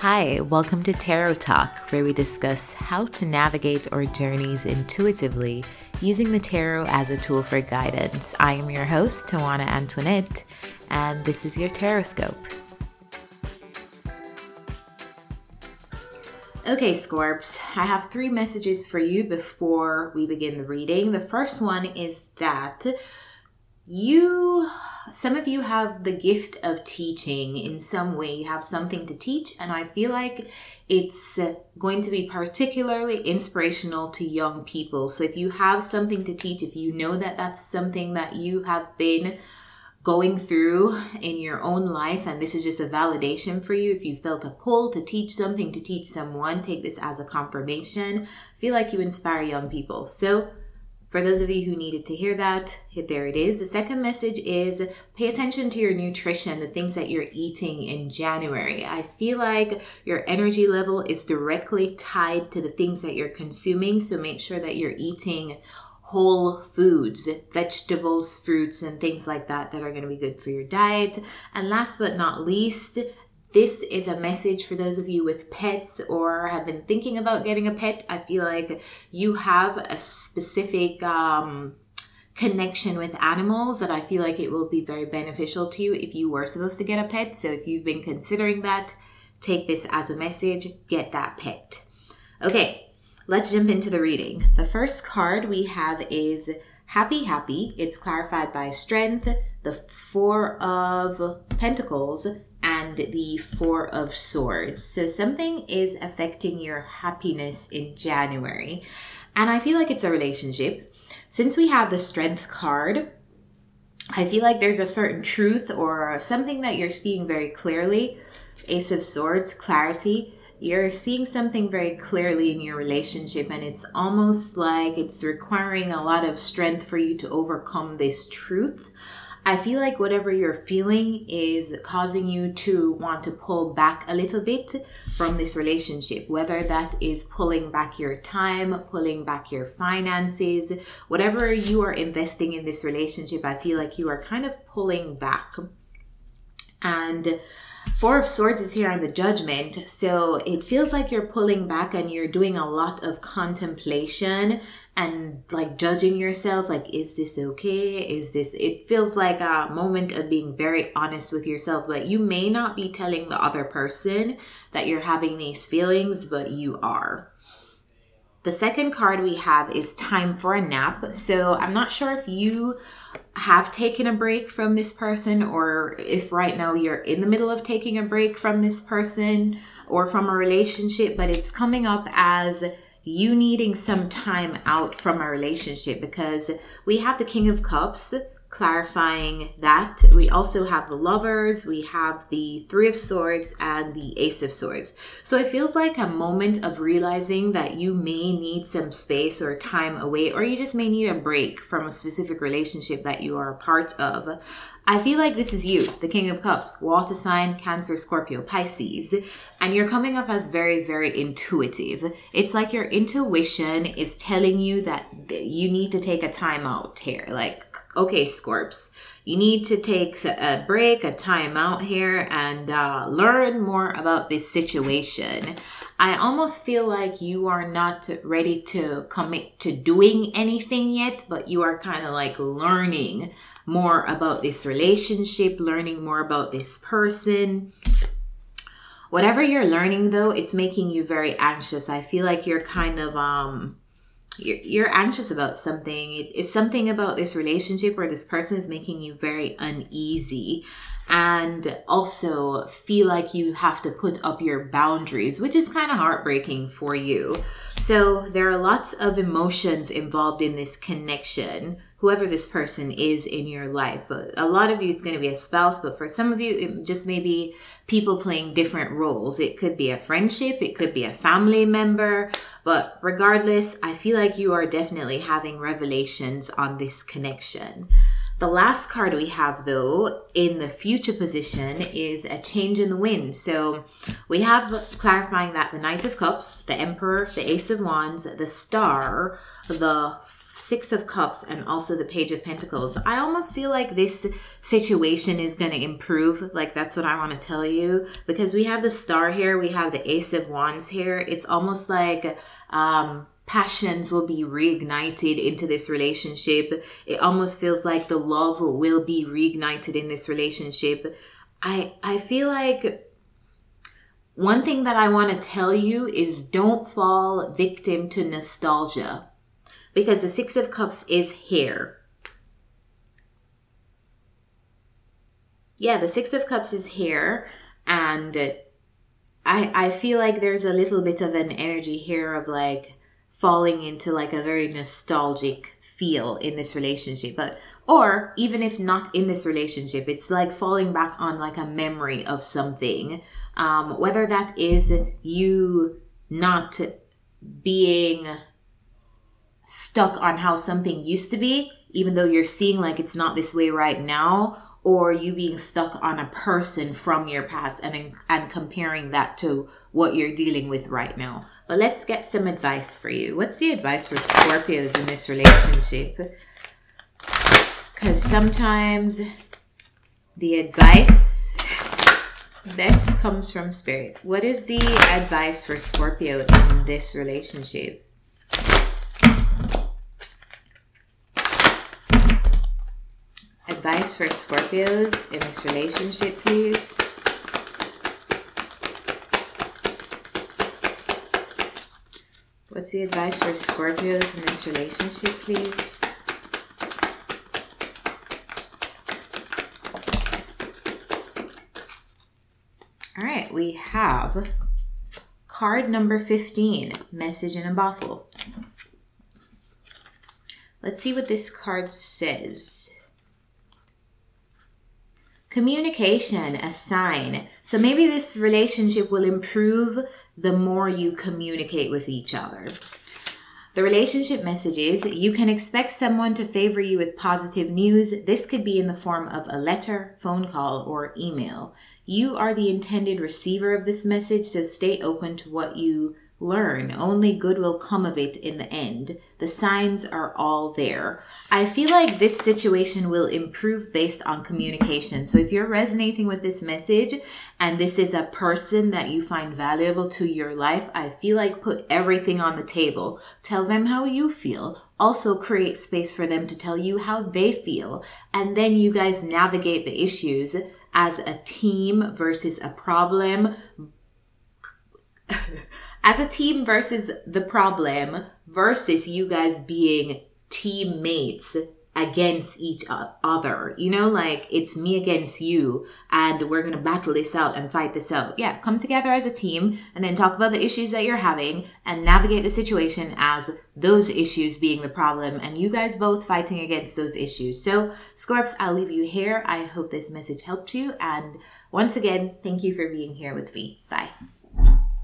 Hi, welcome to Tarot Talk, where we discuss how to navigate our journeys intuitively using the tarot as a tool for guidance. I am your host, Tawana Antoinette, and this is your Taroscope. Okay, Scorps, I have three messages for you before we begin the reading. The first one is that you some of you have the gift of teaching. In some way you have something to teach and i feel like it's going to be particularly inspirational to young people. So if you have something to teach if you know that that's something that you have been going through in your own life and this is just a validation for you if you felt a pull to teach something to teach someone take this as a confirmation feel like you inspire young people. So for those of you who needed to hear that, there it is. The second message is pay attention to your nutrition, the things that you're eating in January. I feel like your energy level is directly tied to the things that you're consuming. So make sure that you're eating whole foods, vegetables, fruits, and things like that that are going to be good for your diet. And last but not least, this is a message for those of you with pets or have been thinking about getting a pet. I feel like you have a specific um, connection with animals that I feel like it will be very beneficial to you if you were supposed to get a pet. So if you've been considering that, take this as a message, get that pet. Okay, let's jump into the reading. The first card we have is Happy Happy. It's clarified by Strength, the Four of Pentacles, the Four of Swords. So something is affecting your happiness in January. And I feel like it's a relationship. Since we have the Strength card, I feel like there's a certain truth or something that you're seeing very clearly. Ace of Swords, clarity. You're seeing something very clearly in your relationship, and it's almost like it's requiring a lot of strength for you to overcome this truth. I feel like whatever you're feeling is causing you to want to pull back a little bit from this relationship, whether that is pulling back your time, pulling back your finances, whatever you are investing in this relationship, I feel like you are kind of pulling back. And Four of Swords is here on the judgment. So it feels like you're pulling back and you're doing a lot of contemplation and like judging yourself. Like, is this okay? Is this, it feels like a moment of being very honest with yourself, but you may not be telling the other person that you're having these feelings, but you are. The second card we have is time for a nap. So I'm not sure if you have taken a break from this person or if right now you're in the middle of taking a break from this person or from a relationship, but it's coming up as you needing some time out from a relationship because we have the King of Cups clarifying that. We also have the lovers, we have the three of swords, and the ace of swords. So it feels like a moment of realizing that you may need some space or time away, or you just may need a break from a specific relationship that you are a part of. I feel like this is you, the King of Cups, water sign, Cancer, Scorpio, Pisces, and you're coming up as very, very intuitive. It's like your intuition is telling you that you need to take a time out here. Like, okay, Scorps, you need to take a break, a time out here, and uh, learn more about this situation. I almost feel like you are not ready to commit to doing anything yet, but you are kind of like learning more about this relationship, learning more about this person. Whatever you're learning though, it's making you very anxious. I feel like you're kind of um you're, you're anxious about something. It, it's something about this relationship or this person is making you very uneasy and also feel like you have to put up your boundaries, which is kind of heartbreaking for you. So, there are lots of emotions involved in this connection whoever this person is in your life. A lot of you, it's going to be a spouse, but for some of you, it just may be people playing different roles. It could be a friendship, it could be a family member, but regardless, I feel like you are definitely having revelations on this connection. The last card we have, though, in the future position is a change in the wind. So we have clarifying that the Knight of Cups, the Emperor, the Ace of Wands, the Star, the Six of Cups and also the Page of Pentacles, I almost feel like this situation is going to improve. Like, that's what I want to tell you. Because we have the Star here, we have the Ace of Wands here. It's almost like, um, passions will be reignited into this relationship. It almost feels like the love will be reignited in this relationship. I I feel like one thing that I want to tell you is don't fall victim to nostalgia because the 6 of cups is here. Yeah, the 6 of cups is here and I I feel like there's a little bit of an energy here of like falling into like a very nostalgic feel in this relationship but or even if not in this relationship it's like falling back on like a memory of something um, whether that is you not being stuck on how something used to be even though you're seeing like it's not this way right now or you being stuck on a person from your past and and comparing that to what you're dealing with right now. But let's get some advice for you. What's the advice for Scorpios in this relationship? Cuz sometimes the advice best comes from spirit. What is the advice for Scorpio in this relationship? Advice for Scorpios in this relationship, please? What's the advice for Scorpios in this relationship, please? All right, we have card number 15, message in a bottle. Let's see what this card says. Communication, a sign. So maybe this relationship will improve the more you communicate with each other. The relationship messages you can expect someone to favor you with positive news. This could be in the form of a letter, phone call, or email. You are the intended receiver of this message, so stay open to what you learn. Only good will come of it in the end. The signs are all there. I feel like this situation will improve based on communication. So if you're resonating with this message and this is a person that you find valuable to your life, I feel like put everything on the table. Tell them how you feel. Also create space for them to tell you how they feel. And then you guys navigate the issues as a team versus a problem as a team versus the problem versus you guys being teammates against each other. You know, like it's me against you, and we're gonna battle this out and fight this out. Yeah, come together as a team and then talk about the issues that you're having and navigate the situation as those issues being the problem and you guys both fighting against those issues. So, Scorps, I'll leave you here. I hope this message helped you. And once again, thank you for being here with me. Bye.